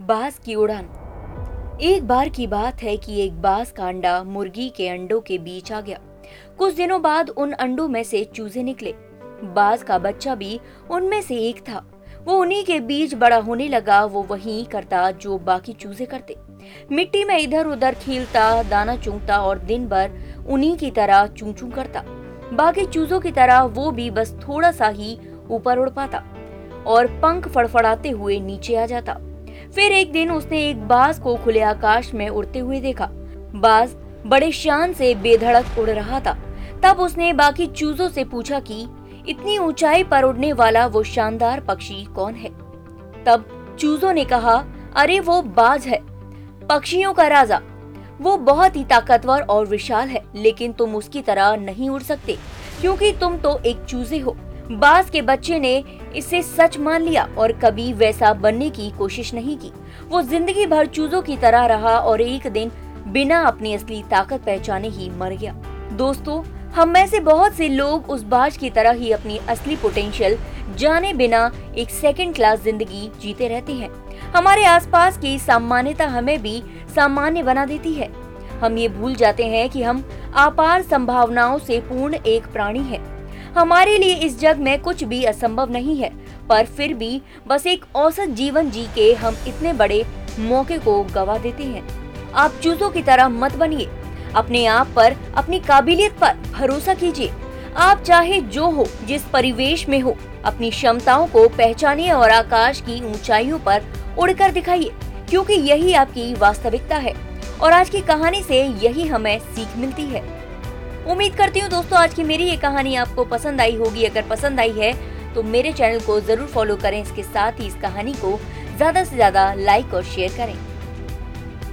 बाज की उड़ान। एक बार की बात है कि एक बाज का अंडा मुर्गी के अंडों के बीच आ गया। कुछ दिनों बाद उन अंडों में से चूजे निकले। बाज का बच्चा भी उनमें से एक था। वो उन्हीं के बीच बड़ा होने लगा, वो वही करता जो बाकी चूजे करते। मिट्टी में इधर उधर खेलता, दाना चूंगता और दिन भर उन्हीं की तरह चू चू करता। बाकी चूजों की तरह वो भी बस थोड़ा सा ही ऊपर उड़ पाता और पंख फड़फड़ाते हुए नीचे आ जाता। फिर एक दिन उसने एक बाज को खुले आकाश में उड़ते हुए देखा। बाज बड़े शान से बेधड़क उड़ रहा था। तब उसने बाकी चूजों से पूछा कि, इतनी ऊंचाई पर उड़ने वाला वो शानदार पक्षी कौन है? तब चूजों ने कहा, अरे, वो बाज है, पक्षियों का राजा। वो बहुत ही ताकतवर और विशाल है, लेकिन तुम उसकी तरह नहीं उड़ सकते, क्योंकि तुम तो एक चूजे हो। बाज के बच्चे ने इसे सच मान लिया और कभी वैसा बनने की कोशिश नहीं की। वो ज़िंदगी भर चूजों की तरह रहा और एक दिन बिना अपनी असली ताकत पहचाने ही मर गया। दोस्तों, हम में से बहुत से लोग उस बाज की तरह ही अपनी असली पोटेंशियल जाने बिना एक सेकंड क्लास ज़िंदगी जीते रहते हैं। हमारे आसपास की सामान्यता हमें भी सामान्य बना देती है। हम ये भूल जाते हैं कि हम अपार संभावनाओं से पूर्ण एक प्राणी हैं। हमारे लिए इस जग में कुछ भी असंभव नहीं है, पर फिर भी बस एक औसत जीवन जी के हम इतने बड़े मौके को गवा देते हैं। आप चूजों की तरह मत बनिए। अपने आप पर, अपनी काबिलियत पर भरोसा कीजिए। आप चाहे जो हो, जिस परिवेश में हो, अपनी क्षमताओं को पहचानिए और आकाश की ऊंचाइयों पर उड़कर दिखाइए, क्योंकि यही आपकी वास्तविकता है। और आज की कहानी से यही हमें सीख मिलती है। उम्मीद करती हूँ दोस्तों, आज की मेरी ये कहानी आपको पसंद आई होगी। अगर पसंद आई है तो मेरे चैनल को ज़रूर फॉलो करें। इसके साथ ही इस कहानी को ज़्यादा से ज़्यादा लाइक और शेयर करें।